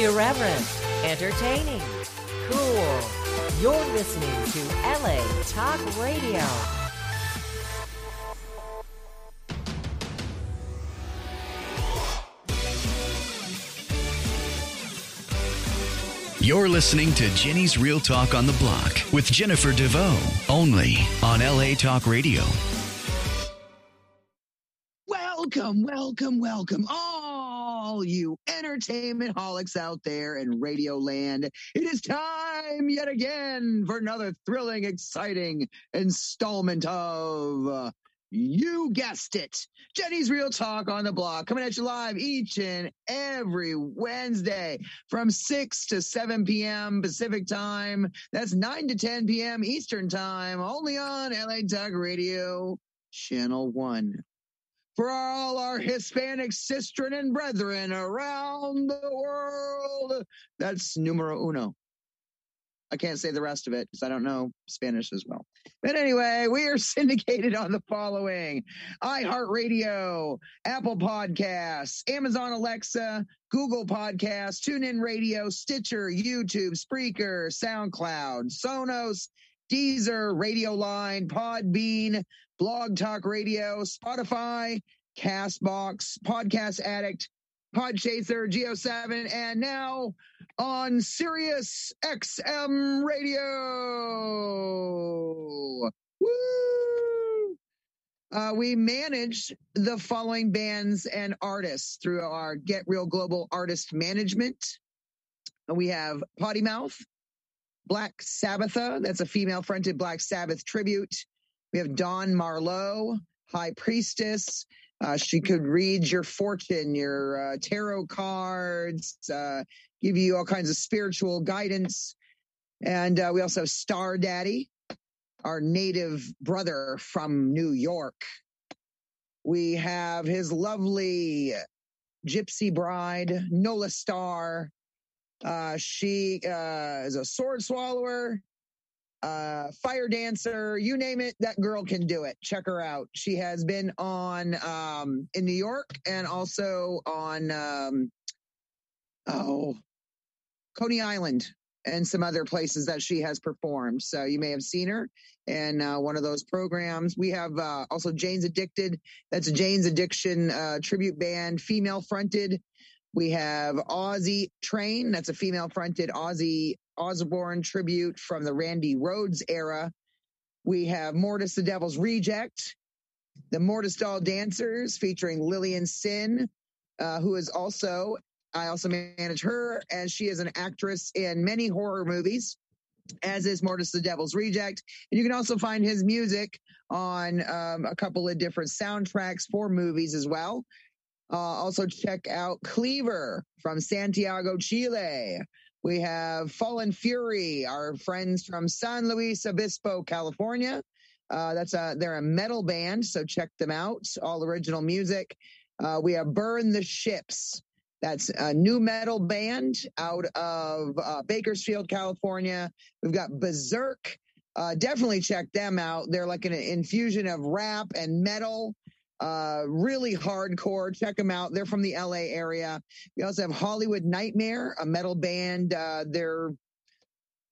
Irreverent, entertaining, cool. You're listening to LA Talk Radio. You're listening to Jenny's Real Talk on the Block with Jennifer DeVoe, only on LA Talk Radio. Welcome, welcome, welcome, all you entertainment holics out there in Radio Land. It is time yet again for another thrilling, exciting installment of. you guessed it. Jenny's Real Talk on the Block coming at you live each and every Wednesday from 6 to 7 p.m. Pacific time. That's 9 to 10 p.m. Eastern time, only on LA Talk Radio, Channel 1 for all our Hispanic sistren and brethren around the world. That's numero uno. I can't say the rest of it because I don't know Spanish as well. But anyway, we are syndicated on the following iHeartRadio, Apple Podcasts, Amazon Alexa, Google Podcasts, TuneIn Radio, Stitcher, YouTube, Spreaker, SoundCloud, Sonos, Deezer, Radio Line, Podbean, Blog Talk Radio, Spotify, Castbox, Podcast Addict, Podchaser, Geo7, and now on Sirius XM Radio. Woo! Uh, we manage the following bands and artists through our Get Real Global Artist Management. We have Potty Mouth, Black Sabbatha, that's a female fronted Black Sabbath tribute. We have Dawn Marlowe, High Priestess. Uh, she could read your fortune, your uh, tarot cards, uh, give you all kinds of spiritual guidance. And uh, we also have Star Daddy, our native brother from New York. We have his lovely gypsy bride, Nola Star. Uh, she uh, is a sword swallower, uh, fire dancer, you name it, that girl can do it. Check her out. She has been on um, in New York and also on um, oh Coney Island and some other places that she has performed. So you may have seen her in uh, one of those programs. We have uh, also Jane's Addicted. That's Jane's Addiction uh, tribute band, female fronted. We have Aussie Train. That's a female fronted Ozzy Osbourne tribute from the Randy Rhoads era. We have Mortis the Devil's Reject, the Mortis Doll Dancers featuring Lillian Sin, uh, who is also, I also manage her and she is an actress in many horror movies, as is Mortis the Devil's Reject. And you can also find his music on um, a couple of different soundtracks for movies as well. Uh, also check out Cleaver from Santiago, Chile. We have Fallen Fury, our friends from San Luis Obispo, California. Uh, that's a they're a metal band, so check them out. All original music. Uh, we have Burn the Ships. That's a new metal band out of uh, Bakersfield, California. We've got Berserk. Uh, definitely check them out. They're like an infusion of rap and metal uh, really hardcore. Check them out. They're from the LA area. We also have Hollywood Nightmare, a metal band. Uh, they're,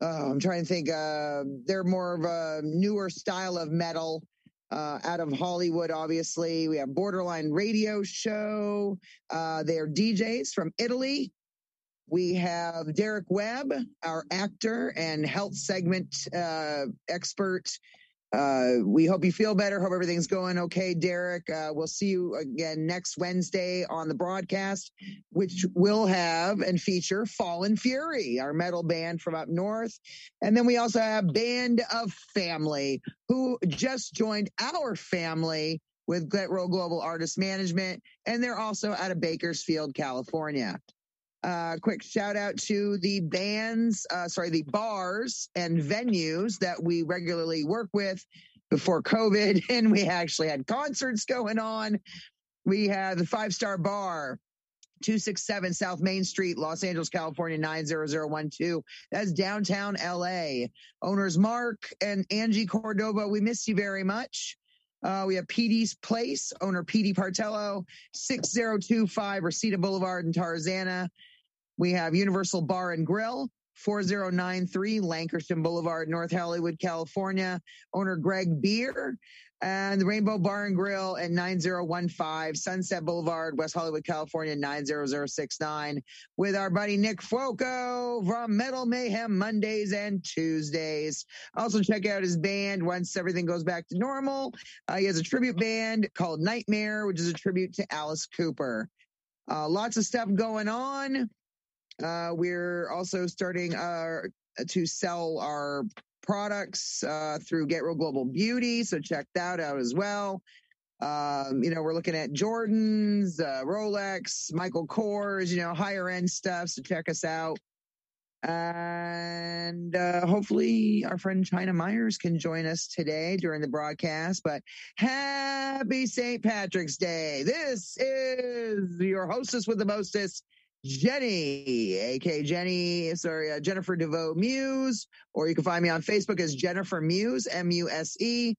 uh, I'm trying to think, uh, they're more of a newer style of metal. Uh, out of Hollywood, obviously. We have Borderline Radio Show. Uh, they are DJs from Italy. We have Derek Webb, our actor and health segment uh, expert. Uh, we hope you feel better. Hope everything's going okay, Derek. Uh, we'll see you again next Wednesday on the broadcast, which will have and feature Fallen Fury, our metal band from up north. And then we also have Band of Family, who just joined our family with Real Global Artist Management. And they're also out of Bakersfield, California. Uh, quick shout out to the bands, uh, sorry, the bars and venues that we regularly work with before COVID. And we actually had concerts going on. We have the Five Star Bar, 267 South Main Street, Los Angeles, California, 90012. That's downtown LA. Owners Mark and Angie Cordova, we miss you very much. Uh, we have PD's Place, owner PD Partello, 6025 Reseda Boulevard in Tarzana. We have Universal Bar and Grill, 4093 Lankershim Boulevard, North Hollywood, California. Owner Greg Beer and the Rainbow Bar and Grill at 9015 Sunset Boulevard, West Hollywood, California, 90069 with our buddy Nick Foco from Metal Mayhem Mondays and Tuesdays. Also check out his band once everything goes back to normal. Uh, he has a tribute band called Nightmare, which is a tribute to Alice Cooper. Uh, lots of stuff going on. Uh, we're also starting uh, to sell our products uh, through Get Real Global Beauty. So check that out as well. Um, you know, we're looking at Jordans, uh, Rolex, Michael Kors, you know, higher end stuff. So check us out. And uh, hopefully, our friend China Myers can join us today during the broadcast. But happy St. Patrick's Day. This is your hostess with the mostest, Jenny, aka Jenny, sorry, uh, Jennifer DeVoe Muse, or you can find me on Facebook as Jennifer Muse, M U S E.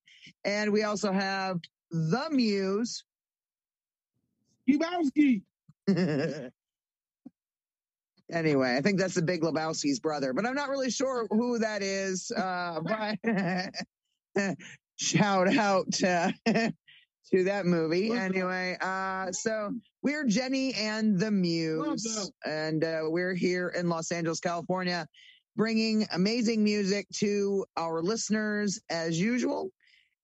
And we also have the Muse. Lebowski. anyway, I think that's the Big Lebowski's brother, but I'm not really sure who that is. Uh, but shout out uh, to that movie. Anyway, uh, so we're Jenny and the Muse, and uh, we're here in Los Angeles, California, bringing amazing music to our listeners as usual.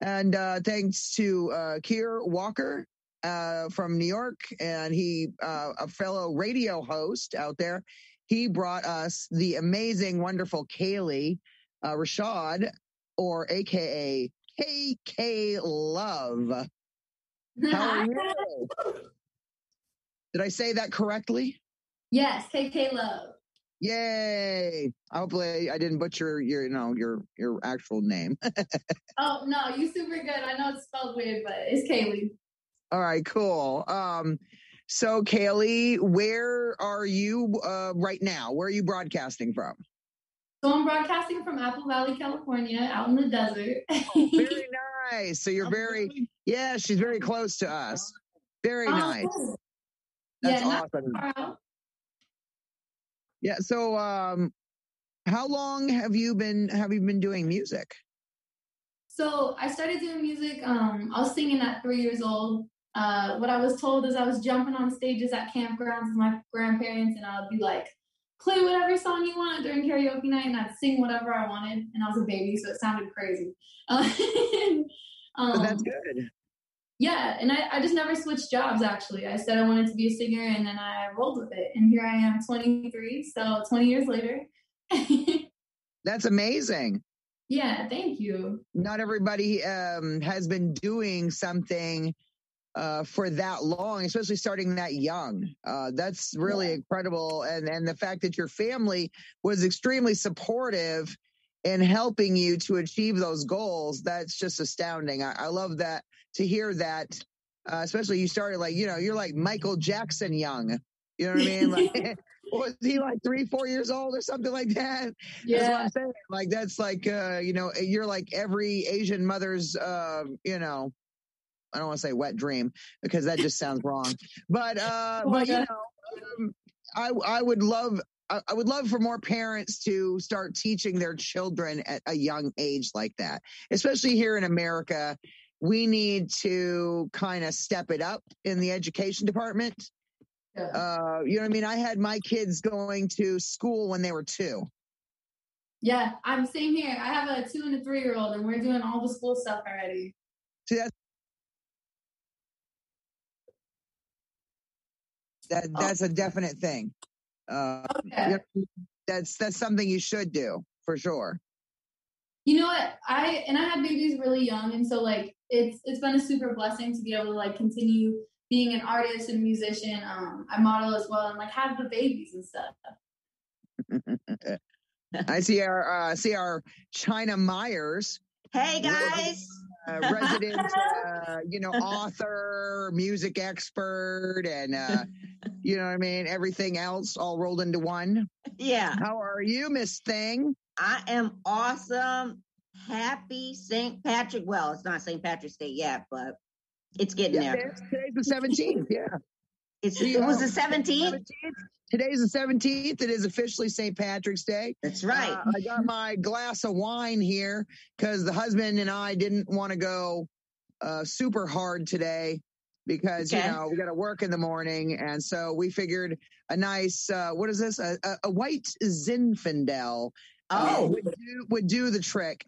And uh, thanks to uh, Kier Walker uh, from New York, and he, uh, a fellow radio host out there, he brought us the amazing, wonderful Kayleigh uh, Rashad, or AKA KK Love. How are you? Did I say that correctly? Yes, KK Love. Yay! Hopefully, I didn't butcher your, you know, your your actual name. oh no, you're super good. I know it's spelled weird, but it's Kayleigh. All right, cool. Um, so Kayleigh, where are you uh, right now? Where are you broadcasting from? So I'm broadcasting from Apple Valley, California, out in the desert. oh, very nice. So you're very, yeah, she's very close to us. Very oh, nice. That's yeah, awesome. Yeah. So, um, how long have you been have you been doing music? So I started doing music. Um, I was singing at three years old. Uh, what I was told is I was jumping on stages at campgrounds with my grandparents, and I would be like, play whatever song you want during karaoke night, and I'd sing whatever I wanted. And I was a baby, so it sounded crazy. Um, but that's good. Yeah, and I, I just never switched jobs. Actually, I said I wanted to be a singer, and then I rolled with it. And here I am, 23, so 20 years later. that's amazing. Yeah, thank you. Not everybody um, has been doing something uh, for that long, especially starting that young. Uh, that's really yeah. incredible. And, and the fact that your family was extremely supportive in helping you to achieve those goals, that's just astounding. I, I love that to hear that, uh, especially you started like, you know, you're like Michael Jackson young. You know what I mean? Like, was he like three, four years old or something like that? Yeah. That's what I'm saying. Like, that's like, uh, you know, you're like every Asian mother's, uh, you know, I don't want to say wet dream because that just sounds wrong. But uh, oh but you know, um, I I would love I would love for more parents to start teaching their children at a young age like that, especially here in America. We need to kind of step it up in the education department. Yeah. Uh, you know what I mean? I had my kids going to school when they were two. Yeah, I'm same here. I have a two and a three year old, and we're doing all the school stuff already. See, that's That oh. that's a definite thing. Uh, okay. That's that's something you should do for sure. You know what? I and I had babies really young, and so like it's it's been a super blessing to be able to like continue being an artist and musician. Um, I model as well, and like have the babies and stuff. I see our uh, see our China Myers. Hey guys uh, resident, uh, you know, author, music expert, and uh, you know what I mean, everything else all rolled into one. Yeah. How are you, Miss Thing? I am awesome. Happy St. Patrick. Well, it's not St. Patrick's Day yet, but it's getting yeah, there. Today's the 17th. Yeah. It's, it was the 17th. Today's the 17th. It is officially St. Patrick's Day. That's right. Uh, I got my glass of wine here because the husband and I didn't want to go uh, super hard today because Okay. you know we got to work in the morning, and so we figured a nice uh, what is this a, a, a white Zinfandel uh, oh, would do would do the trick.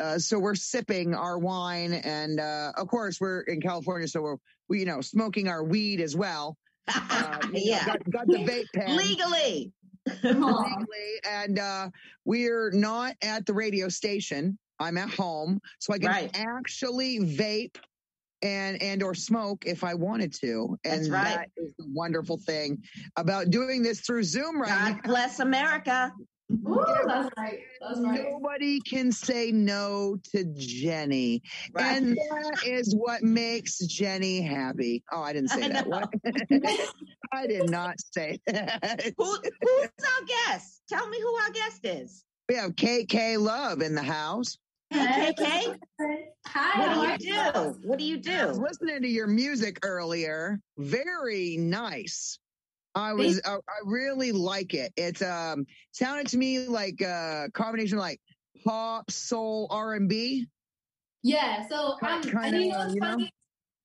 Uh, so we're sipping our wine, and uh, of course we're in California, so we're we you know smoking our weed as well. Uh, you know, yeah. got, got the vape pen Legally. Legally, and uh, we're not at the radio station. I'm at home, so I can Right. actually vape and and or smoke if I wanted to. And That's right. that is the wonderful thing about doing this through Zoom right God bless America. Ooh, that's right. That's right. Nobody can say no to Jenny. Right. And that is what makes Jenny happy. Oh, I didn't say I that. What? I did not say that. Who, who's our guest? Tell me who our guest is. We have KK Love in the house. Hey, KK. Hi. What do you do? What do you I was do? listening to your music earlier. Very nice. I was I, I really like it. It's um sounded to me like a combination of like pop, soul, R and B. Yeah. So Ki- I'm. kinda, and you know what's you know?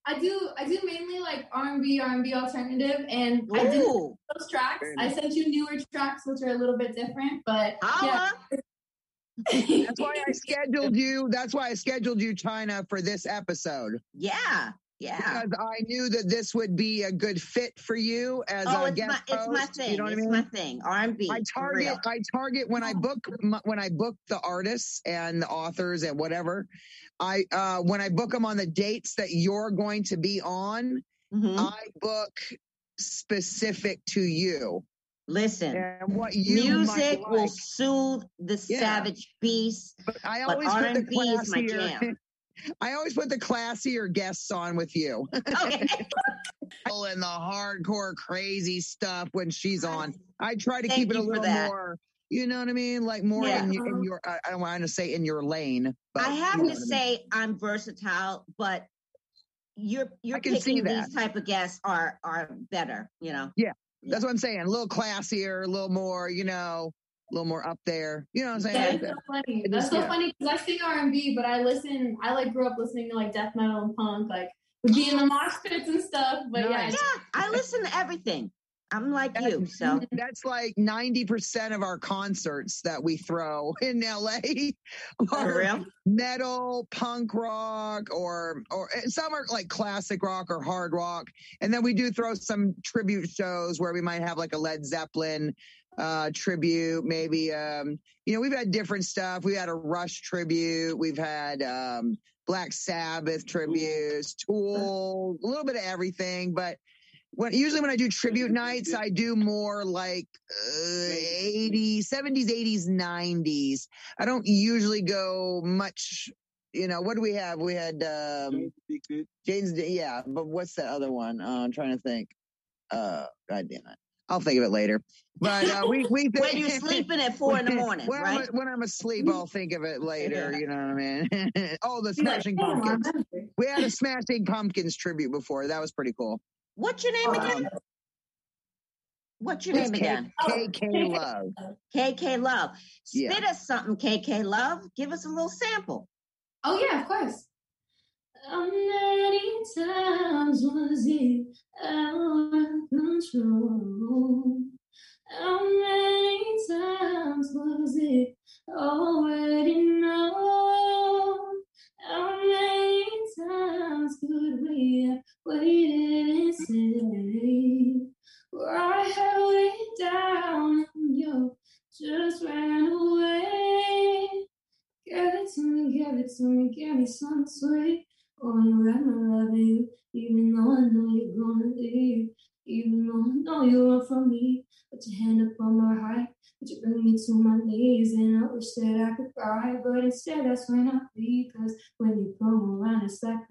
I do. I do mainly like R and B, R and B alternative, and I did those tracks. I sent you newer tracks, which are a little bit different, but yeah. That's why I scheduled you. That's why I scheduled you, China, for this episode Yeah, yeah. because I knew that this would be a good fit for you as Oh, a it's guest my, it's my thing. You know what I it's mean? my thing. R and B. I target I target when I book when I book the artists and the authors and whatever. I uh when I book them on the dates that you're going to be on, Mhm. I book specific to you Listen, and what you music might will soothe the Yeah. savage beast. But I but always put the R&B is my classier. jam. I always put the classier guests on with you. Okay. and the hardcore crazy stuff when she's on. I try to Thank keep it a little more, you know what I mean? Like more Yeah. in, your- in uh-huh. your, I I don't want to say in your lane. But I have you know to what mean. say I'm versatile, but you're you're I picking that. these type of guests are are better. You know. Yeah, that's what I'm saying. A little classier, a little more, you know, a little more up there. You know what I'm saying? That's so funny. That's is- so funny because I sing R and B, but I listen. I like grew up listening to like death metal and punk, like would be in the mosh pits and stuff. But Nice. Yeah, I listen to everything. I'm like you, so That's like 90% of our concerts that we throw in LA are metal, punk rock, or or some are like classic rock or hard rock. And then we do throw some tribute shows where we might have like a Led Zeppelin uh tribute, maybe um, you know, we've had different stuff. We had a Rush tribute, we've had um Black Sabbath tributes, Tool, a little bit of everything, but when usually when I do tribute nights, I do more like uh, 80s, 70s, 80s, 90s. I don't usually go much. You know, what do we have? We had um, James. Yeah, but what's that other one? Uh, I'm trying to think. Uh, God damn it. I'll think of it later. But uh, we we When you're sleeping at four in the morning, when, right? I'm, when I'm asleep, I'll think of it later. Yeah. You know what I mean? oh, the Smashing "Damn, I Pumpkins. We had a Smashing Pumpkins tribute before. That was pretty cool. What's your name again? Um, What's your it's name K- again? KK Love. KK Love. Yeah. Spit us something, KK Love. Give us a little sample. Oh yeah, of course. How many times was it out of control? How many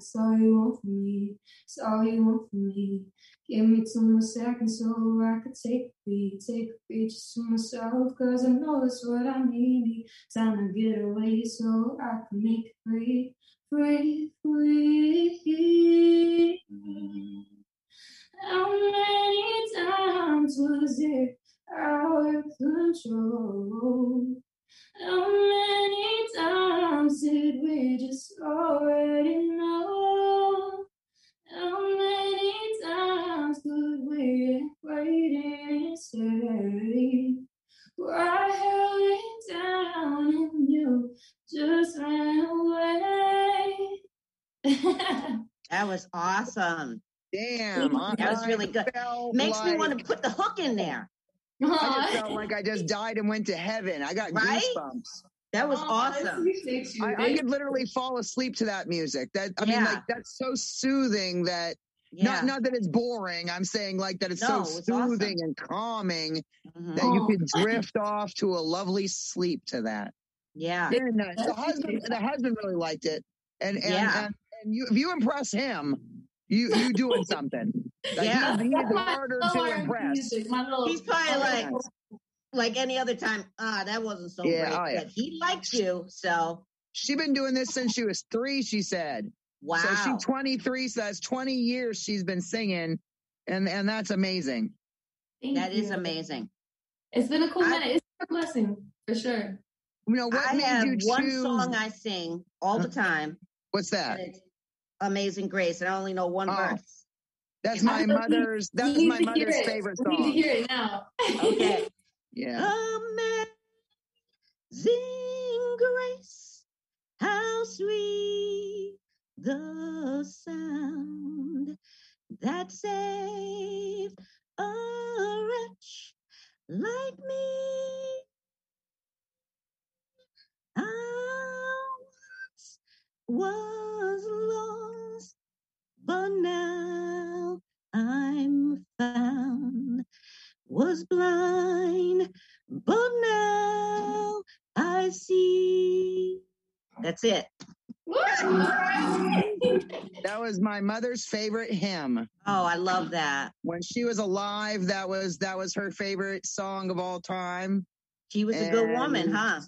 it's all you want from me. It's all you want from me. Give me two more seconds so I could take a beat, take a beat just to myself. Cause I know it's what I need. Time to get away so I can make it free, free, free. How many times was it out of control? How many times did we just already know? How many times could we wait and stay? Where I held it down and you just ran away. That was awesome. Damn. That was really good. felt Makes me want to put the hook in there. I just felt like I just died and went to heaven. I got Right? goosebumps. That was Oh, awesome. I, I could literally fall asleep to that music. That I mean, Yeah. like that's so soothing that Yeah. not not that it's boring. I'm saying like that it's No, so it's soothing awesome. and calming Mhm. that you could drift off to a lovely sleep to that. Yeah. Very nice. The husband, the husband really liked it, and and Yeah. and, and you if you impress him, you you doing something. Like, Yeah. he's, he's harder to impress. music, little- He's probably my like, little- like any other time. Ah, that wasn't so Yeah, great. oh, yeah. But he liked you, so she's been doing this since she was three. She said. wow. So she's 23. So that's 20 years she's been singing, and and that's amazing. Thank that is you. amazing. It's been a cool I- minute. It's a blessing for sure. You know what I made have you one choose? song I sing all the time. What's that? And it's Amazing Grace, and I only know one Oh. verse. That's my I know you- mother's. You That's my mother's it. favorite We need to hear it now. Okay. Yeah. Amazing Grace, how sweet the sound that saved a wretch like me. I once was lost, but now I'm found. Was blind, but now I see. That's it. That was my mother's favorite hymn. Oh, I love that. When she was alive, that was that was her favorite song of all time. She was a good woman, huh?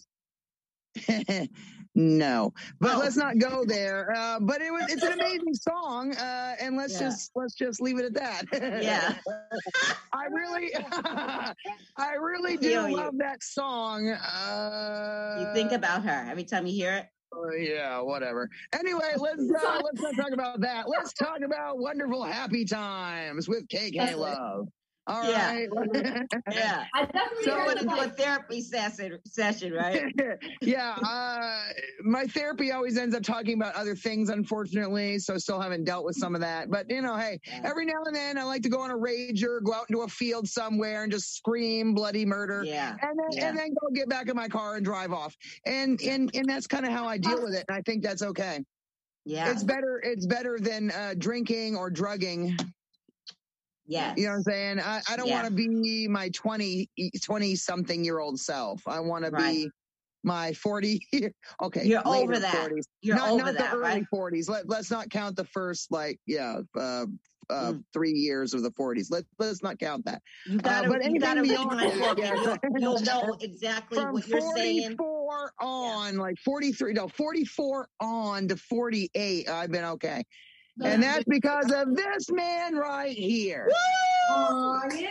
no, but Oh. let's not go there. Uh, but it was it's an amazing song, uh, and let's Yeah. just let's just leave it at that. Yeah. I really, I really do you. love that song. Uh, You think about her every time you hear it. Uh, yeah, whatever. Anyway, let's uh, let's not talk about that. Let's talk about wonderful happy times with KK. Love. All Yeah. right. Yeah. I definitely So heard want to do a therapy session, session, right? yeah, uh, my therapy always ends up talking about other things, unfortunately. So still haven't dealt with some of that. But you know, hey, Yeah. every now and then I like to go on a rager, go out into a field somewhere and just scream bloody murder. Yeah. And then, Yeah. and then go get back in my car and drive off. And and and that's kind of how I deal with it. And I think that's okay. Yeah. It's better. It's better than uh, drinking or drugging. Yes. You know what I'm saying? I, I don't Yeah. want to be my 20, 20 something year old self. I want to be my 40. okay. You're over that. 40s. You're not, over not that, the early right? 40s. Let, let's not count the first, like, yeah, uh, uh, Mm. three years of the 40s. Let, let's not count that. You gotta, Uh, but you gotta beyond that, yeah. You'll, you'll know exactly From what you're saying. 44 on, like 43, no, 44 on to 48, I've been okay. And that's because of this man right here. Oh, yeah.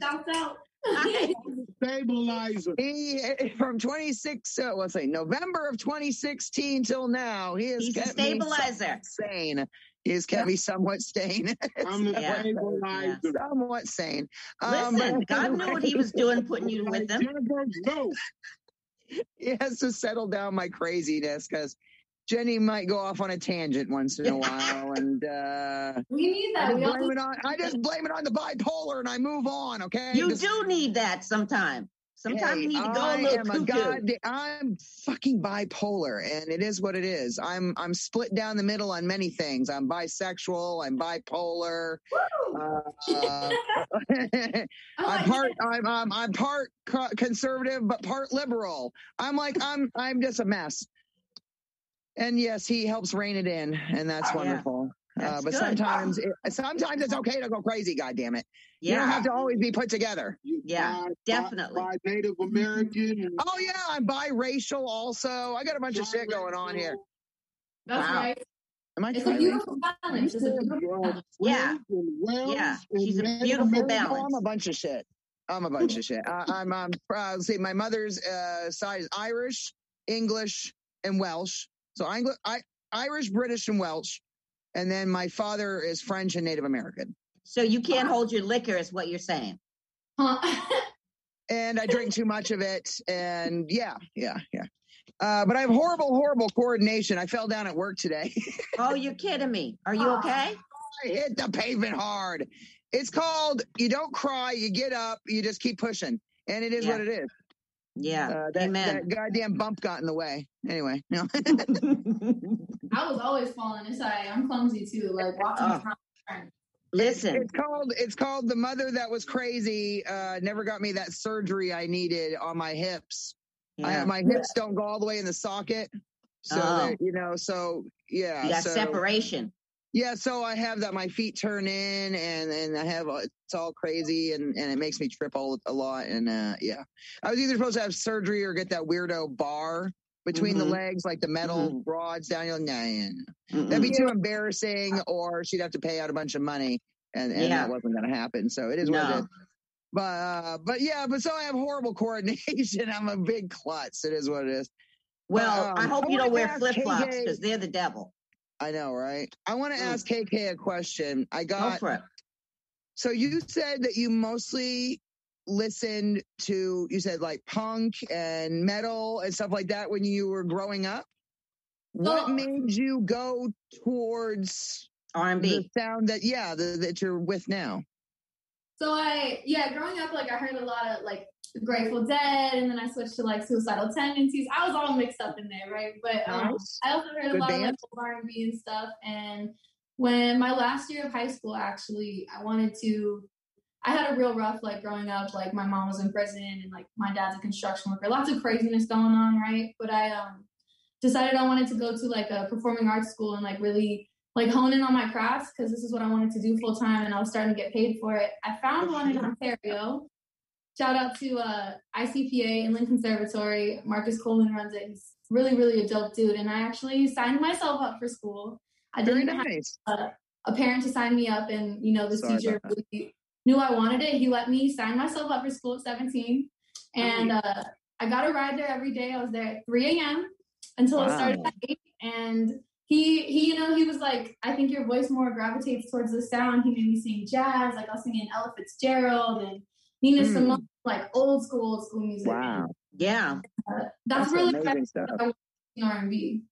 Shout out. Stabilizer. He from 26, uh, let's say November of 2016 till now, he has He's a kept me stabilizer. sane. He has kept me somewhat sane, I'm the Yeah. stabilizer. somewhat sane. Um, Listen, but God knew what he was doing, putting you with them. Jennifer. He has to settle down my craziness because Jenny might go off on a tangent once in a while, and uh, We need I that. just We blame also it on I just blame it on the bipolar, and I move on. Okay, You Just- do need that sometime. Sometimes Hey, you need to go I a little am a god. I'm fucking bipolar, and it is what it is. I'm I'm split down the middle on many things. I'm bisexual. I'm bipolar. Uh, I'm I'm part. I'm I'm, I'm part conservative, but part liberal. I'm like I'm I'm just a mess. And yes, he helps rein it in, and that's Yeah. wonderful. uh, That's but good. sometimes, it, sometimes it's okay to go crazy. God damn it! You don't have to always be put together. Yeah, bi- bi- definitely. By Native American. and Oh yeah, I'm biracial also. I got a bunch of shit going on here. That's Wow. right. Am I It's a beautiful balance. It's a beautiful balance. Yeah. Yeah, she's a beautiful No, balance. I'm a bunch of shit. I'm a bunch of shit. I, I'm, I'm proud. Let's see, my mother's uh, side is Irish, English, and Welsh. So Angli- I, Irish, British, and Welsh. And then my father is French and Native American. So you can't hold your liquor, is what you're saying. Huh. And I drink too much of it. And yeah, yeah, yeah. Uh, but I have horrible, horrible coordination. I fell down at work today. Oh, you're kidding me. Are you okay? I hit the pavement hard. It's called you don't cry, you get up, you just keep pushing. And it is Yeah. what it is. Yeah. Uh, that, Amen. that goddamn bump got in the way. Anyway, no. I was always falling. It's like I'm clumsy too. Like walking Oh. around. Listen, it's called it's called the mother that was crazy. Uh, never got me that surgery I needed on my hips. I, my hips don't go all the way in the socket, so Oh. that, you know. So yeah, you got so, separation. Yeah, so I have that. My feet turn in, and and I have uh, it's all crazy, and and it makes me trip all a lot. And uh, yeah, I was either supposed to have surgery or get that weirdo bar between the Mhm. legs, like the metal rods down. You're like, nah. That'd be too embarrassing, or she'd have to pay out a bunch of money, and and Yeah. that wasn't going to happen. So it is what it No. is. But uh, but yeah, but so I have horrible coordination. I'm a big klutz. It is what it is. Well, um, I hope I you don't wear flip flops because they're the devil. I know, right? I want to Mm. ask KK a question. I Go got for it. So you said that you mostly listened to you said like punk and metal and stuff like that when you were growing up. What So- made you go towards the R&B. sound that yeah the, that you're with now? So I, yeah, growing up, like I heard a lot of like Grateful Dead, and then I switched to like Suicidal Tendencies. I was all mixed up in there, right? But um, Nice. I also heard Good a lot of like band. R and B and stuff. And when my last year of high school, actually, I wanted to. I had a real rough like growing up. Like my mom was in prison, and like my dad's a construction worker. Lots of craziness going on, right? But I um decided I wanted to go to like a performing arts school and like really like hone in on my crafts because this is what I wanted to do full time, and I was starting to get paid for it. I found one in Ontario. Shout out to uh, ICPA Inland Conservatory. Marcus Coleman runs it. He's really, really a dope dude. And I actually signed myself up for school. I Very didn't have nice. a, a parent to sign me up, and you know, the Sorry teacher really knew I wanted it. He let me sign myself up for school at 17, and uh, I got a ride there every day. I was there at 3 a.m. until it started at 8, and he, he, you know, he was like, I think your voice more gravitates towards the sound. He made me sing jazz, like I was singing Ella Fitzgerald and Nina Hmm. Simone, like old school, old school music. Wow, Yeah, Uh, that's, That's really amazing stuff. R&B.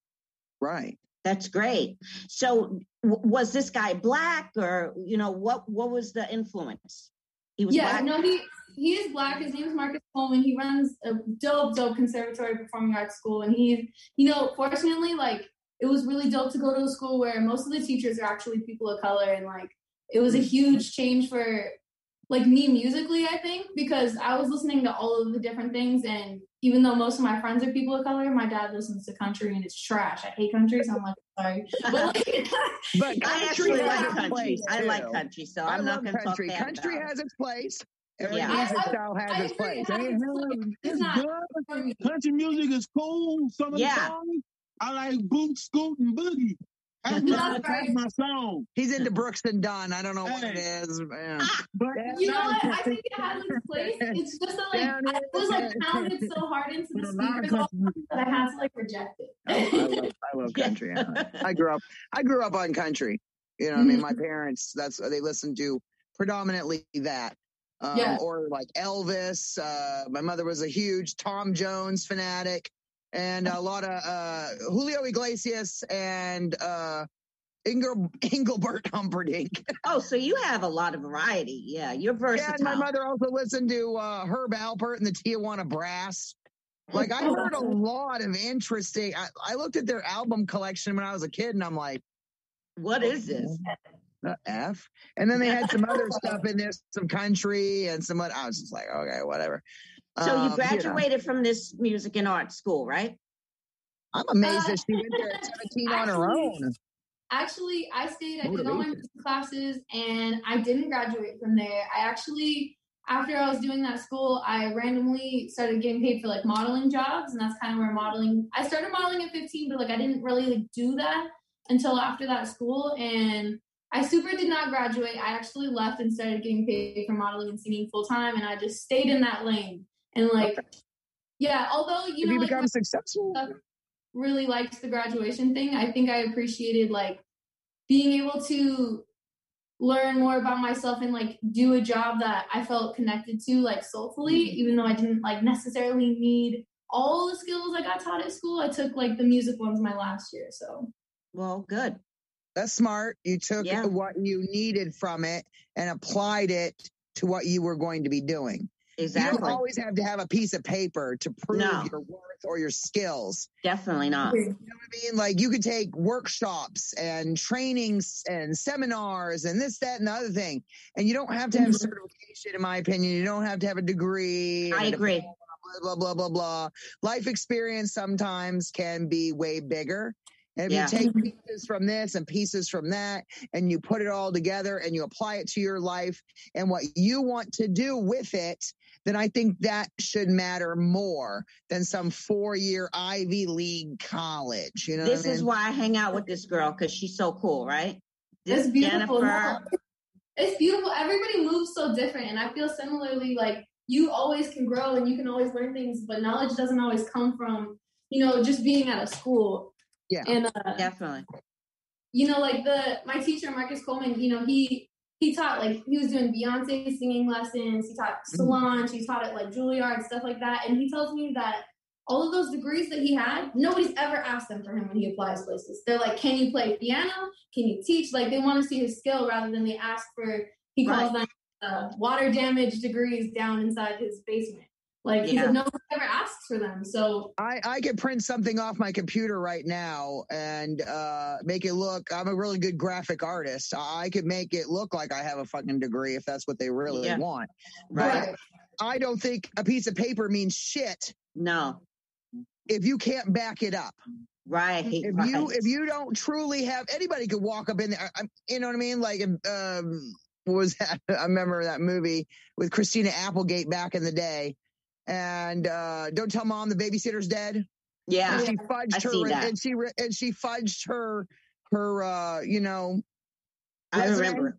right? that's great. So w- was this guy black or, you know, what, what was the influence? He was Yeah, black? no, he he is black. His name is Marcus Coleman. He runs a dope, dope conservatory performing arts school, and he's, you know, fortunately, like it was really dope to go to a school where most of the teachers are actually people of color, and like it was a huge change for like me musically, I think, because I was listening to all of the different things, and even though most of my friends are people of color, my dad listens to country and it's trash. I hate country, so I'm like, sorry, but like, But I country actually has like country. place I like country, so I I'm love not going to talk country. bad Country about has its place. Every Yeah. music I- I- style has I its agree. place. It has its Yeah, place. it's It's good. Country music is cool. Some of Yeah. the songs I like boot, scoot, and boogie. That's That's my, that's my song. He's into Brooks and Dunn. I don't know what it Hey. is. Yeah. But You know what? I think it has its place. It's just that like Down I was like pounded so hard into the a lot speakers all that I had to like reject Oh, I it. love, I love country. I, I grew up. I grew up on country. You know, what I mean, my parents. That's they listened to predominantly that. Um, Yeah. Or like Elvis. Uh, my mother was a huge Tom Jones fanatic, and a lot of uh, Julio Iglesias and uh, Ingel, Engelbert Humperdinck. Oh, so you have a lot of variety. Yeah, you're versatile. and my mother also listened to uh, Herb Alpert and the Tijuana Brass. Like I heard a lot of interesting. I, I looked at their album collection when I was a kid, and I'm like. What is this? the F. And then they had some other stuff in there, some country and some. What I was just like, okay, whatever. So Um, you know, graduated from this music and art school, right? I'm amazed Uh, that she went there at 17 on her own. Actually, I stayed. I did all my classes, and I didn't graduate from there. I actually, after I was doing that school, I randomly started getting paid for like modeling jobs, and that's kind of where modeling. I started modeling at 15, but like I didn't really like, do that until after that school. And I super did not graduate. I actually left and started getting paid for modeling and singing full time. And I just stayed in that lane. And like, yeah, although, you if know, you like, become successful, really liked the graduation thing. I think I appreciated like being able to learn more about myself and like do a job that I felt connected to like soulfully, mm-hmm. even though I didn't like necessarily need all the skills I got taught at school. I took like the music ones my last year. So Well, good. that's smart. You took Yeah. what you needed from it and applied it to what you were going to be doing. You don't always have to have a piece of paper to prove No. your worth or your skills. Definitely not. You know what I mean? Like you could take workshops and trainings and seminars and this, that, and the other thing. And you don't have to have Mhm. certification, in my opinion. You don't have to have a degree. I agree. Blah, blah, blah, blah, blah. Life experience sometimes can be way bigger. And if Yeah. you take pieces from this and pieces from that and you put it all together and you apply it to your life and what you want to do with it, then I think that should matter more than some four year Ivy League college. You know, This what I is mean? why I hang out with this girl because she's so cool, right? This it's beautiful. Jennifer. No, it's beautiful. Everybody moves so different. And I feel similarly like you always can grow and you can always learn things, but knowledge doesn't always come from, you know, just being at a school. Yeah. And uh, Definitely. you know, like the my teacher Marcus Coleman, you know, he he taught like he was doing Beyonce singing lessons. He taught Solange. He taught at like Juilliard stuff like that. And he tells me that all of those degrees that he had, nobody's ever asked them for him when he applies places. They're like, "Can you play piano? Can you teach?" Like they want to see his skill rather than they ask for. He calls them uh, water damage degrees down inside his basement. Like he said, no one ever asks for them. So I, I could print something off my computer right now and uh, make it look. I'm a really good graphic artist. I could make it look like I have a fucking degree if that's what they really Yeah. want. Right. But I don't think a piece of paper means shit No. if you can't back it up. Right. If right. you if you don't truly have anybody could walk up in there. I, you know what I mean? Like um, what was that? I remember that movie with Christina Applegate back in the day. And uh, don't tell mom the babysitter's dead. yeah. And she I fudged her see that. and she re- and she fudged her her uh you know I resume. remember.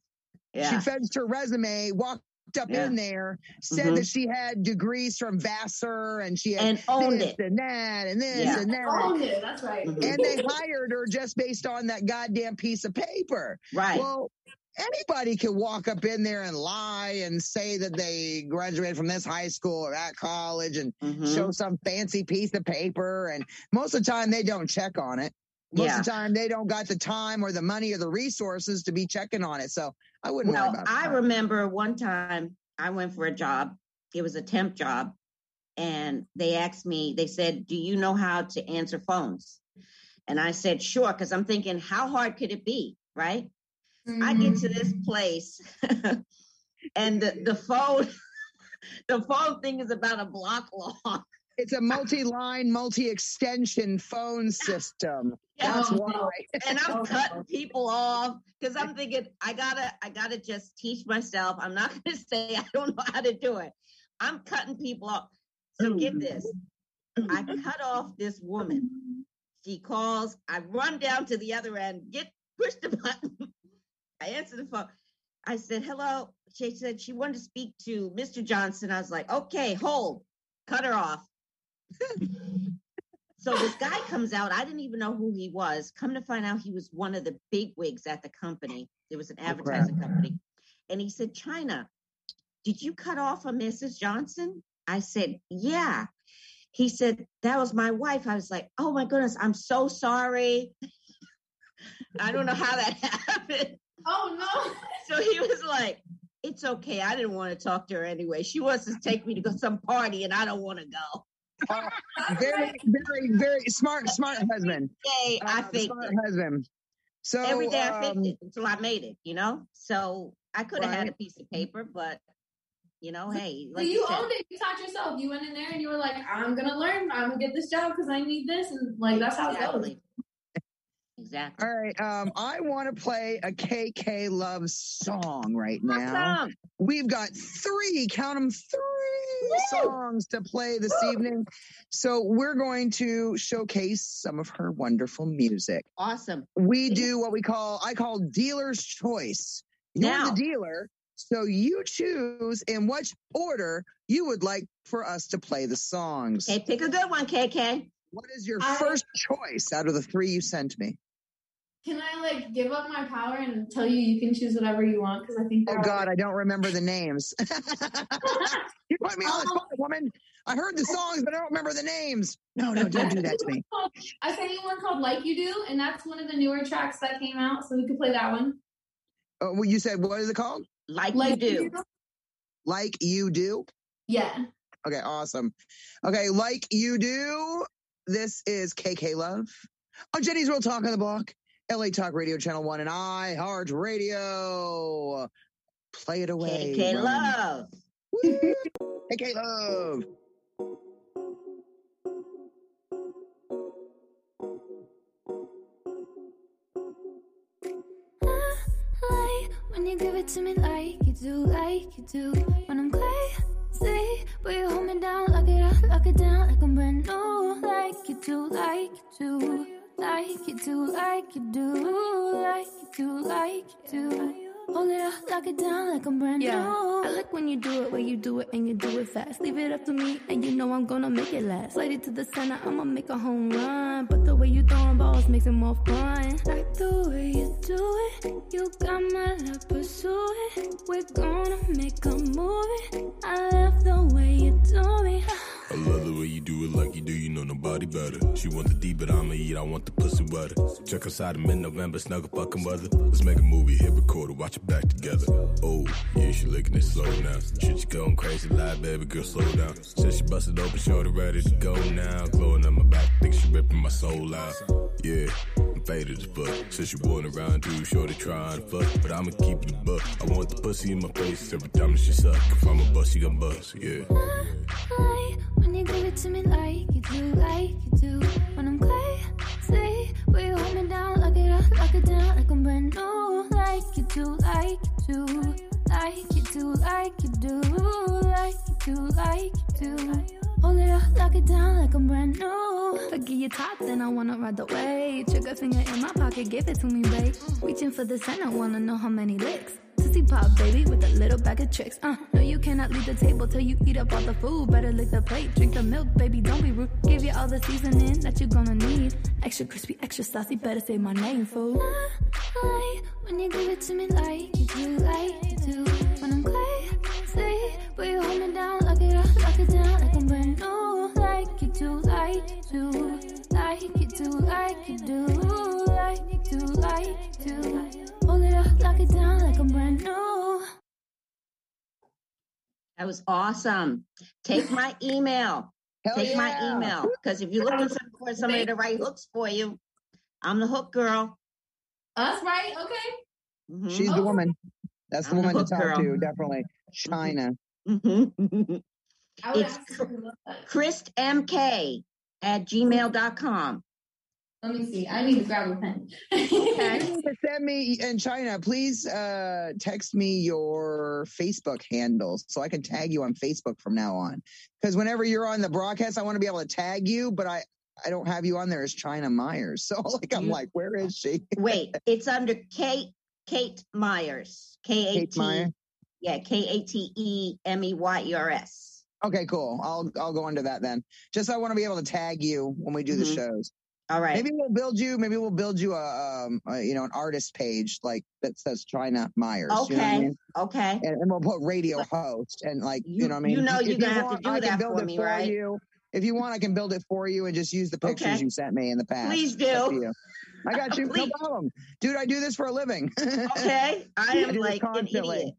she fudged her resume walked up Yeah. in there said Mhm. that she had degrees from Vassar and she had And owned this it. and that and this Yeah. and that oh yeah, that's right. Mhm. and they hired her just based on that goddamn piece of paper Right. well anybody can walk up in there and lie and say that they graduated from this high school or that college and Mhm. show some fancy piece of paper. And most of the time they don't check on it. Most Yeah. of the time they don't got the time or the money or the resources to be checking on it. So I wouldn't I that. remember one time I went for a job. It was a temp job. And they asked me, they said, Do you know how to answer phones? And I said, Sure, because I'm thinking, how hard could it be? Right? I get to this mm. place and the, the phone, the phone thing is about a block long. It's a multi-line, multi-extension phone system. That's Oh, why. and I'm Oh, cutting oh. people off because I'm thinking I gotta I gotta just teach myself. I'm not gonna say I don't know how to do it. I'm cutting people off. So get mm. this. I cut off this woman. She calls, I run down to the other end, get push the button. I answer the phone. I said, hello. She said she wanted to speak to Mr. Johnson. I was like, okay, hold, cut her off. So this guy comes out. I didn't even know who he was. Come to find out, he was one of the big wigs at the company. It was an advertising company. And he said, China, did you cut off a Mrs. Johnson? I said, yeah. He said, that was my wife. I was like, oh my goodness, I'm so sorry. I don't know how that happened. Oh no. So he was like, it's okay. I didn't want to talk to her anyway. She wants to take me to go some party and I don't want to go. Uh, very, very, very smart, smart husband. Day I Uh, faked smart it. husband. So every day I faked um, it until I made it, you know? So I could have had a piece of paper, but you know, hey, So like you you said, owned it. You taught yourself. You went in there and you were like, I'm gonna learn. I'm gonna get this job because I need this, and like that's how it goes. Exactly. All right. Um, I want to play a KK Love song right now. We've got three, count them, three songs to play this evening. So we're going to showcase some of her wonderful music. Awesome. We do what we call, I call dealer's choice. You're Now. the dealer. So you choose in which order you would like for us to play the songs. Okay, pick a good one, KK. What is your I- first choice out of the three you sent me? Can I like give up my power and tell you you can choose whatever you want? Because I think Oh they're all- God, I don't remember the names. you put me on the spot, woman. I heard the songs, but I don't remember the names. No, no, don't do that to me. I sent you one called Like You Do, and that's one of the newer tracks that came out, so we could play that one. Oh, well, you said what is it called? Like, Like you do. Like you do. Yeah. Okay, awesome. Okay, like you do. This is KK Love on Jenny's Real Talk on the Block, LA Talk Radio Channel One, and I iHeart Radio. Play it away. KK Ron. Love. Woo! KK Love. Like when you give it to me like you do, like you do. When I'm crazy, but you hold me down, lock it up, lock it down like I'm brand new, like you do, like you do, like you do, like you do, like you do, like you do. Hold it up, lock it down like I'm brand Yeah. new. I like when you do it, when you do it and you do it fast. Leave it up to me, and you know I'm gonna make it last. Slide it to the center, I'ma make a home run. But the way you throwing balls makes it more fun. Like the way you do it, you got my love, pursue it. We're gonna make a movie. I love the way you do me. The way you do it like you do, you know nobody better. She want the deep, but I'ma eat, I want the pussy wetter. Check us out in mid-November, snuggle fucking weather. Let's make a movie, hit record watch it back together. Oh, yeah, she licking it slow now. Shit, you going crazy, live, baby girl, slow down. Said she busted open, shorty ready to go now. Glowing on my back, think she ripping my soul out. Yeah, I'm faded as fuck. Said she wanting around too, trying to fuck. But I'ma keep it buck. I want the pussy in my face every time that she suck. If I'm a bust, she gon' bust, yeah. Like when you give it to me like you do, like you do. When I'm crazy, but you hold me down, lock it up, lock it down like I'm brand new, like you do, like you do, like you do, like you do, like you do, like you do. Hold it up, lock it down like I'm brand new. Forget your top, then I wanna ride the wave. Trigger finger in my pocket, give it to me, babe. Reaching for the center, wanna know how many licks. Sissy pop, baby, with a little bag of tricks. Uh, no, you cannot leave the table till you eat up all the food. Better lick the plate, drink the milk, baby, don't be rude. Give you all the seasoning that you're gonna need. Extra crispy, extra saucy, better say my name, fool. Like when you give it to me like you do, like you do. When I'm crazy, but you hold me down, lock it up, lock it down like I'm brand new. Like you do, like you do, like you do, like you do, like you do, like you do. Hold it up, lock it down like I'm brand new. That was awesome. Take my email. Hell Take my email. Because if you're looking for somebody to write hooks for you, I'm the hook girl. Us, right? Okay. Mhm. She's the woman. That's the I'm the woman to talk girl. to, definitely. China. Mhm. I It's absolutely love that. ChrystMK at gmail.com. Let me see. I need to grab a pen. You need to send me in China. Please uh, text me your Facebook handles so I can tag you on Facebook from now on. Because whenever you're on the broadcast, I want to be able to tag you, but I I don't have you on there as China Myers. So like I'm like, where is she? Wait, it's under Kate Kate Meyers. K A Kate Meyer. T. Yeah, K A T E M E Y E R S. Okay, cool. I'll I'll go into that then. Just I want to be able to tag you when we do the Mhm. shows. All right. Maybe we'll build you. Maybe we'll build you a, um, a you know an artist page like that says China Myers. You know I Okay. mean? Okay. and, and we'll put radio host and like you, You- know what I mean. you know you're gonna have to do I can that build for it me, for right? You. If you want, I can build it for you and just use the pictures Okay. you sent me in the past. Please It's up to do. you. I got you. no problem, dude. I do this for a living. Okay. I am like an idiot.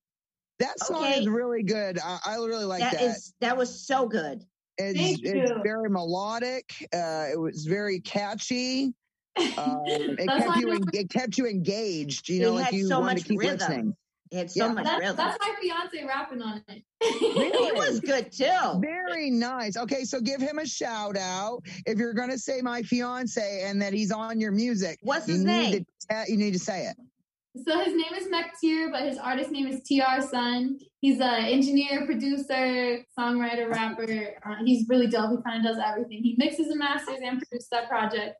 That song Okay. is really good. I, I really like That that. is that was so good. it's Thank it's you. very melodic. Uh, it was very catchy. Um, it kept you en- it kept you engaged. You know, It like you so wanted much to keep rhythm. listening. It had so Yeah. much That's, rhythm. that's my fiance rapping on it. He was good too. Very nice. Okay, so give him a shout out if you're going to say my fiance and that he's on your music. What's his name? To, uh, you need to say it. So his name is Mektir, but his artist name is TR Sun. He's an engineer, producer, songwriter, rapper. Uh, he's really dope. He kind of does everything. He mixes and masters and produces that project.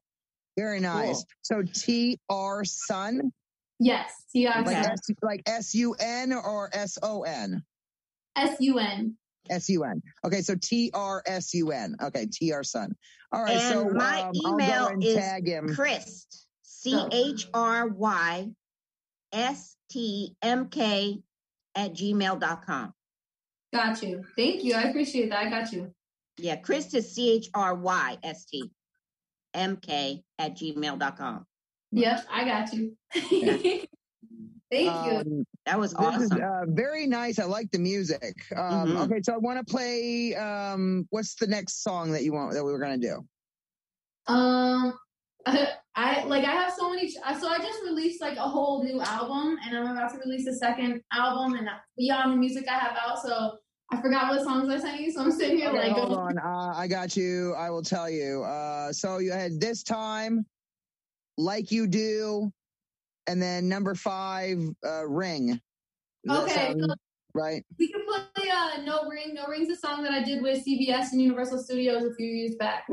Very nice. Cool. So T R Sun, Yes, TR like Sun. S, like S U N or S O N. S U N. S U N. Okay, so T R S U N. Okay, T R Sun. All right, And so my um, I'll email go and is tag him. Chris C H R Y S T M K at gmail.com. Got you. Thank you. I appreciate that. I got you. Yeah, Chris is C H R Y S T M K at gmail.com. Yep, I got you. Thank you. Um, That was This is awesome. uh, very nice. I like the music. Um, Mhm. Okay, so I want to play. Um, what's the next song that you want that we were gonna do? Um, I like I have so many. So I just released like a whole new album, and I'm about to release a second album, and beyond the music I have out. So I forgot what songs I sent you, so I'm sitting here Okay, like, hold on. Uh, I got you. I will tell you. Uh, so you had this time, like you do, and then number five, uh, ring. Does Okay, sound so- right. we can play uh, "No Ring." "No Ring's a song that I did with CBS and Universal Studios a few years back.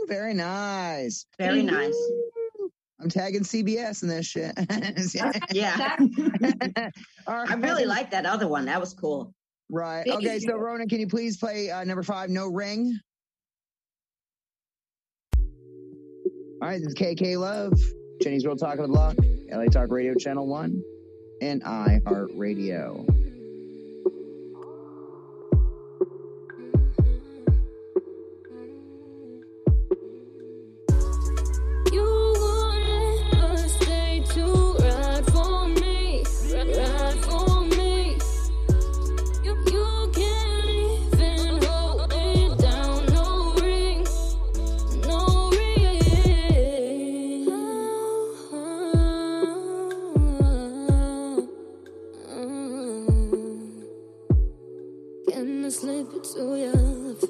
Ooh, very nice. Very nice. I'm tagging CBS in this shit. Yeah. I really like that other one. That was cool. Right. Okay. So, you. Ronan, can you please play uh, number five, No Ring? All right. This is KK Love, Jenny's Real Talk of the Block, LA Talk Radio Channel 1, and iHeartRadio.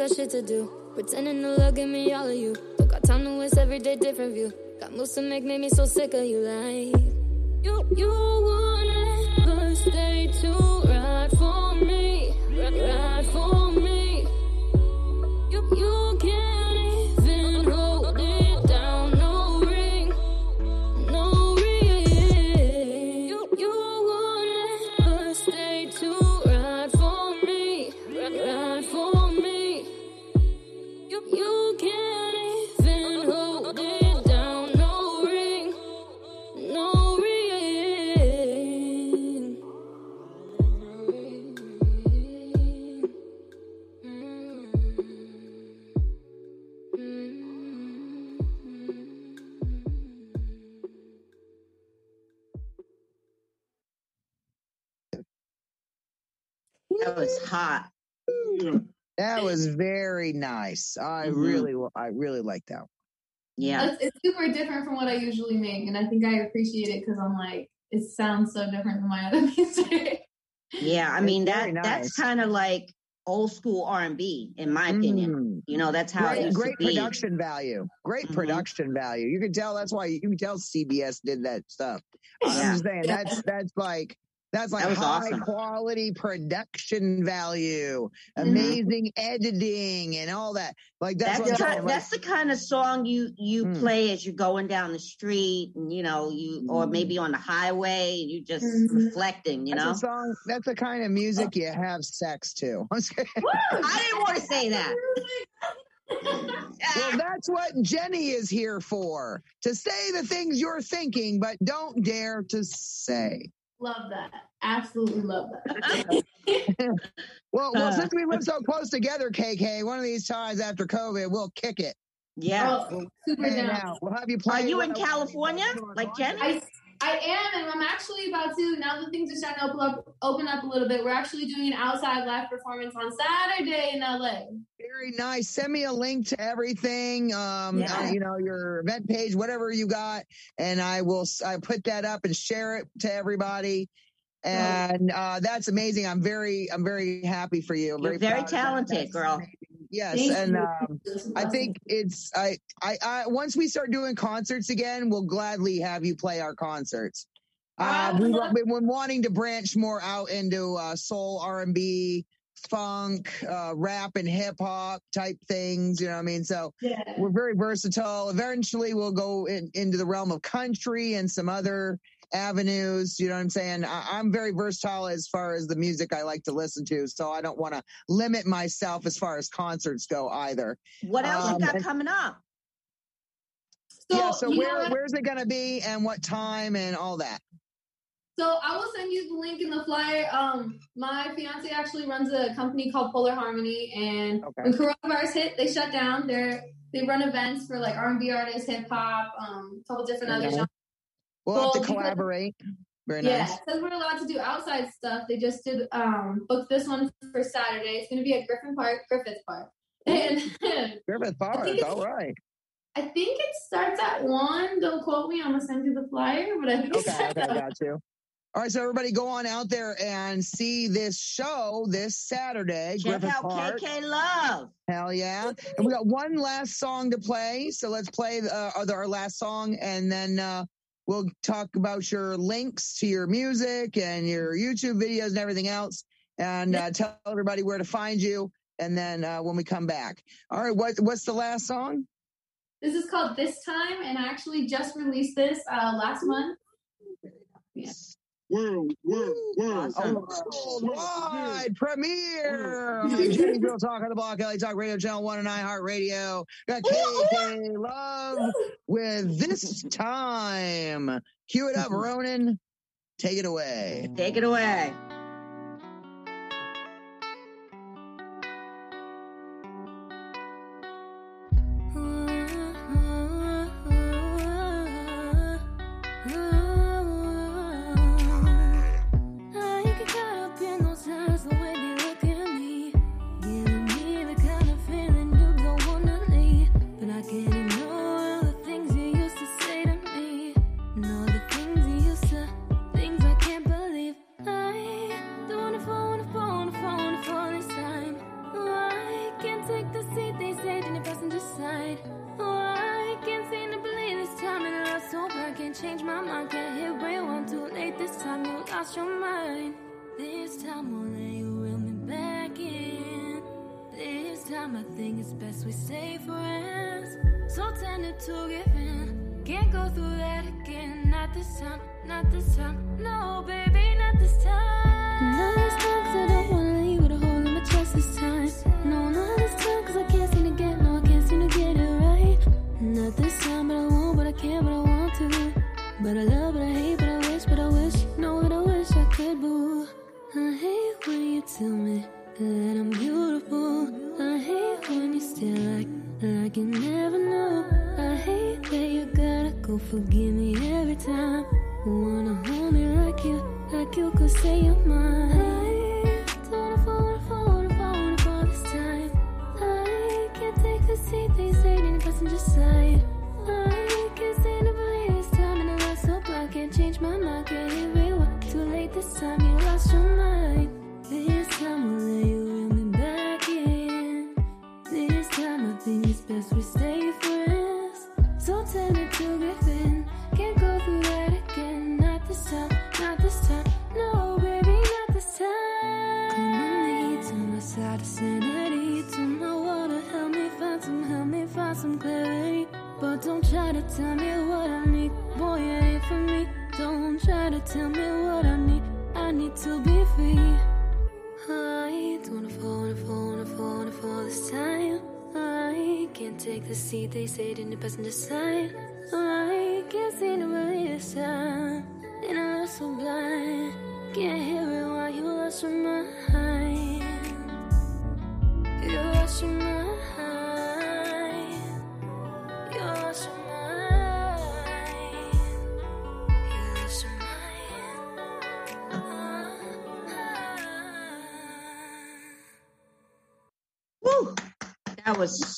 got shit to do. Pretending to love, give me all of you. Don't got time to waste every day, different view. Got moves to make, made me so sick of you. Like you, you won't ever stay to ride for me, ride for me. Was hot. That was very nice. I Mhm. really, I really like that. Yeah. It's, it's super different from what I usually make, and I think I appreciate it because I'm like, it sounds so different than my other music. Yeah. I It's mean very that that's kind of like old school R and B, in my opinion. Mm. You know, that's how it Great, used great to be. production value. Great Mhm. production value. You can tell that's why you can tell CBS did that stuff. I'm just saying that's that's like That's like That high awesome. quality production value, Mhm. amazing editing, and all that. Like that's, That's, what the kind, that's the kind of song you you Mm. play as you're going down the street, and you know you, or maybe on the highway, and you just Mhm. reflecting. You That's know, a song. That's the kind of music you have sex to. I didn't want to say that. Well, that's what Jenny is here for to say the things you're thinking, but don't dare to say. Love that. Absolutely love that. Well, well, Uh. since we live so close together, KK, one of these times after COVID, we'll kick it. yeah. Oh, super And down. now we'll have you play. Are you in California, like Jenny? I, I am, and I'm actually about to. Now that things are starting to open up, open up a little bit, we're actually doing an outside live performance on Saturday in LA. Very nice. Send me a link to everything. Um, Yeah. uh, you know, your event page, whatever you got, and I will. I put that up and share it to everybody. And uh, that's amazing. I'm very, I'm very happy for you. I'm You're very proud of that. talented, girl. amazing. Yes, Thank and um, I think it's I, I I once we start doing concerts again, we'll gladly have you play our concerts. Uh, we've been wanting to branch more out into uh, soul, R and B, funk, uh, rap, and hip hop type things. You know what I mean? So Yeah. we're very versatile. Eventually, we'll go in, into the realm of country and some other avenues. You know what I'm saying? I, I'm very versatile as far as the music I like to listen to. So I don't want to limit myself as far as concerts go either. What else Um, you got and- coming up? So, yeah. So where where's it going to be and what time and all that? So I will send you the link in the flyer. Um, my fiance actually runs a company called Polar Harmony, and Okay. when coronavirus hit, they shut down. They they run events for like R and B artists, hip hop, um, a couple different other genres. We'll have Well, to because- collaborate. Very Yeah, nice. because we're allowed to do outside stuff. They just did um book this one for Saturday. It's going to be at Griffin Park, Griffith Park, and Griffith Park. it's- All right. I think it starts at one. Don't quote me. I'm gonna send you the flyer, but I think it Okay. starts Okay. at Got you. All right. So everybody go on out there and see this show this Saturday. Check Griffith out Park. KK Love. Hell yeah. And we got one last song to play. So let's play uh, our our last song and then uh, we'll talk about your links to your music and your YouTube videos and everything else and uh, tell everybody where to find you. And then uh, when we come back. All right. What, what's the last song? This is called This Time, and I actually just released this uh, last month. World, world, world. Oh, awesome. Worldwide premiere. Mm-hmm. Jenny Real Talk on the Block, LA Talk Radio Channel 1 and iHeart Radio. Got KK Love with This Time. Cue it up, mm-hmm. Ronan. Take it away. Take it away.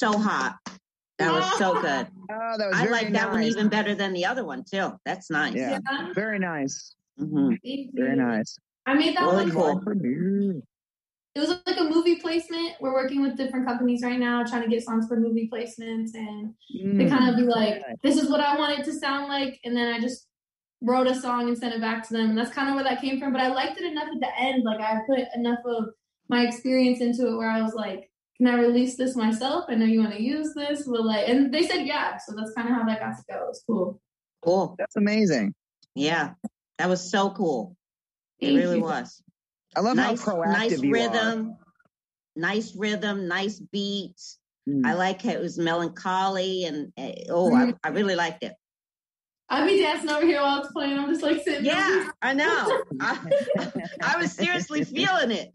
So hot. That was so good. Oh, that was I like that one even better than the other one too. That's nice. Yeah, very nice. Mhm. Very nice. I made that Really one. cool. It was like a movie placement. We're working with different companies right now, trying to get songs for movie placements, and they Mm. kind of be like, "This is what I want it to sound like," and then I just wrote a song and sent it back to them. And that's kind of where that came from. But I liked it enough at the end. Like I put enough of my experience into it, where I was like, "Can I release this myself? I know you want to use this." But like, and they said yeah. So that's kind of how that got to go. It was cool. Cool. That's amazing. Yeah. That was so cool. It really you. was. I love nice, how proactive nice you rhythm. Nice rhythm, nice beats. Mm. I like how it was melancholy and uh, oh, I, I really liked it. I'd be dancing over here while it's playing. I'm just like sitting. Yeah, I know. I, I was seriously feeling it.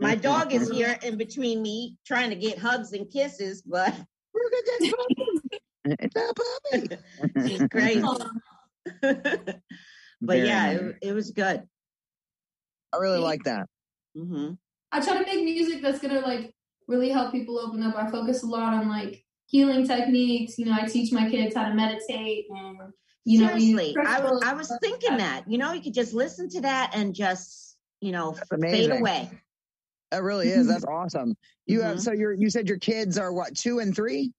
My dog is here in between me trying to get hugs and kisses, but Look at this puppy. It's a puppy. she's crazy. but Very yeah, nice. it, it was good. I really like that. hmm I try to make music that's gonna like really help people open up. I focus a lot on like healing techniques. You know, I teach my kids how to meditate and you know, use I, was- I was thinking that. You know, you could just listen to that and just, you know, That's fade amazing. away. That really is. That's awesome. You have Mhm. so you're you said your kids are what two and three?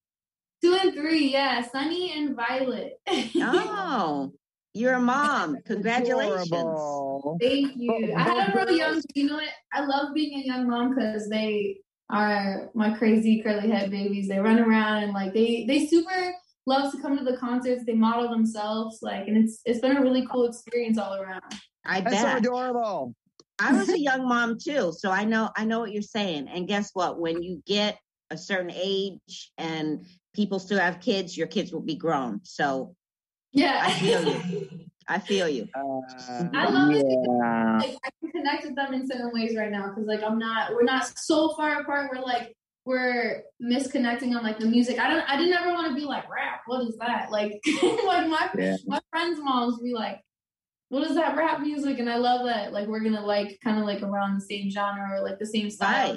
two and three. Yeah, Sunny and Violet. Oh, you're a mom. Congratulations. Adorable. Thank you. I had a real young. You know what? I love being a young mom because they are my crazy curly head babies. They run around and like they they super love to come to the concerts. They model themselves like, and it's it's been a really cool experience all around. I bet. That's so bet. adorable. I was a young mom too, so I know I know what you're saying. And guess what? When you get a certain age and people still have kids, your kids will be grown. So Yeah, I feel you. I feel you. Uh, I love it. like I can connect with them in certain ways right now because like I'm not we're not so far apart. We're like we're misconnecting on like the music. I don't I didn't ever want to be like rap. What is that? Like like my Yeah. my friends' moms be like, what is that rap music? And I love that like we're gonna like kind of like around the same genre or like the same style.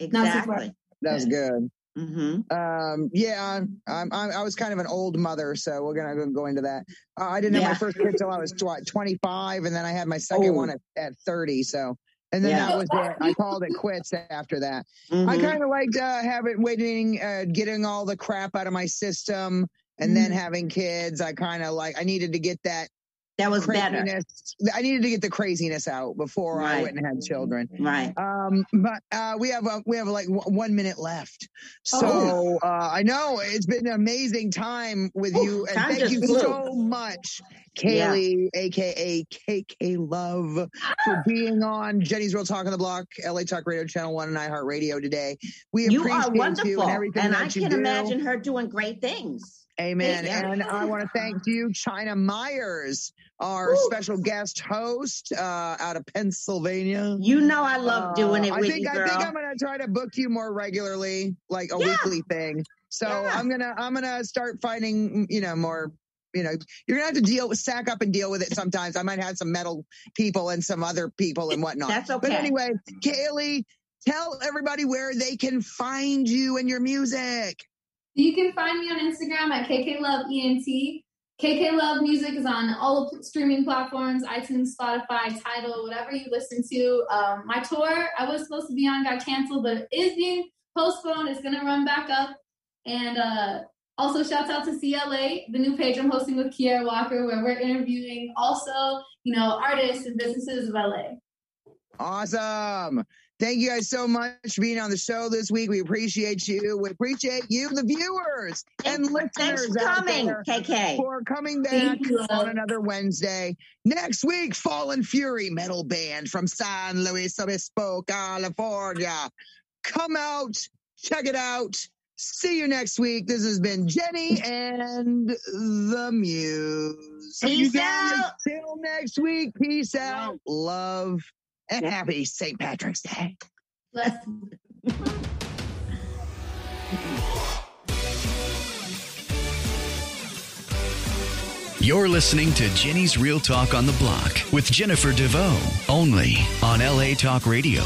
Right. Not so far. Exactly. That's good. hmm Um, yeah, I'm, I'm, I was kind of an old mother, so we're gonna go- go into that. Uh, I didn't have my first kid till I was what, 25, and then I had my second Oh. one at, at 30. So, and then Yeah. that was it. I called it quits after that. I Mhm. kind of liked uh, having waiting, uh, getting all the crap out of my system, and then having kids. I kind of like I needed to get that That was better. craziness. I needed to get the craziness out before I Right. went and had children. Right. Um, but uh, we have uh, we have like w- one minute left, so Oh. uh, I know it's been an amazing time with Ooh, you, and thank you flew. so much, Yeah. Kayleigh, aka KK Love, for being on Jenny's Real Talk on the Block, LA Talk Radio Channel One, and iHeartRadio today. We You appreciate you and everything And I can imagine her doing great things. Amen. You. And I want to thank you, China Myers, our Woo. special guest host uh, out of Pennsylvania. You know I love doing it Uh, I think you, I think I'm gonna try to book you more regularly, like a Yeah. weekly thing. So Yeah. I'm gonna I'm gonna start finding you know more. You know, you're gonna have to deal with sack up and deal with it sometimes. I might have some metal people and some other people and whatnot. That's okay. But anyway, Kayleigh, tell everybody where they can find you and your music. You can find me on Instagram at KKLoveENT. KK Love Music is on all streaming platforms, iTunes, Spotify, Tidal, whatever you listen to. Um, my tour, I was supposed to be on, got canceled, but it is being postponed. It's going to run back up. And uh, also, shout out to CLA, the new page I'm hosting with Kiera Walker, where we're interviewing also, you know, artists and businesses of LA. Awesome. Thank you guys so much for being on the show this week. We appreciate you. We appreciate you, the viewers and Thanks, thanks listeners for out coming, there KK. for coming back on another Wednesday. Next week, Fallen Fury metal band from San Luis Obispo, California. Come out, check it out. See you next week. This has been Jenny and the Muse. Peace out. Till next week. Peace out. Love and happy St. Patrick's Day. Bless. You're listening to Jenny's Real Talk on the Block with Jennifer DeVoe, only on LA Talk Radio.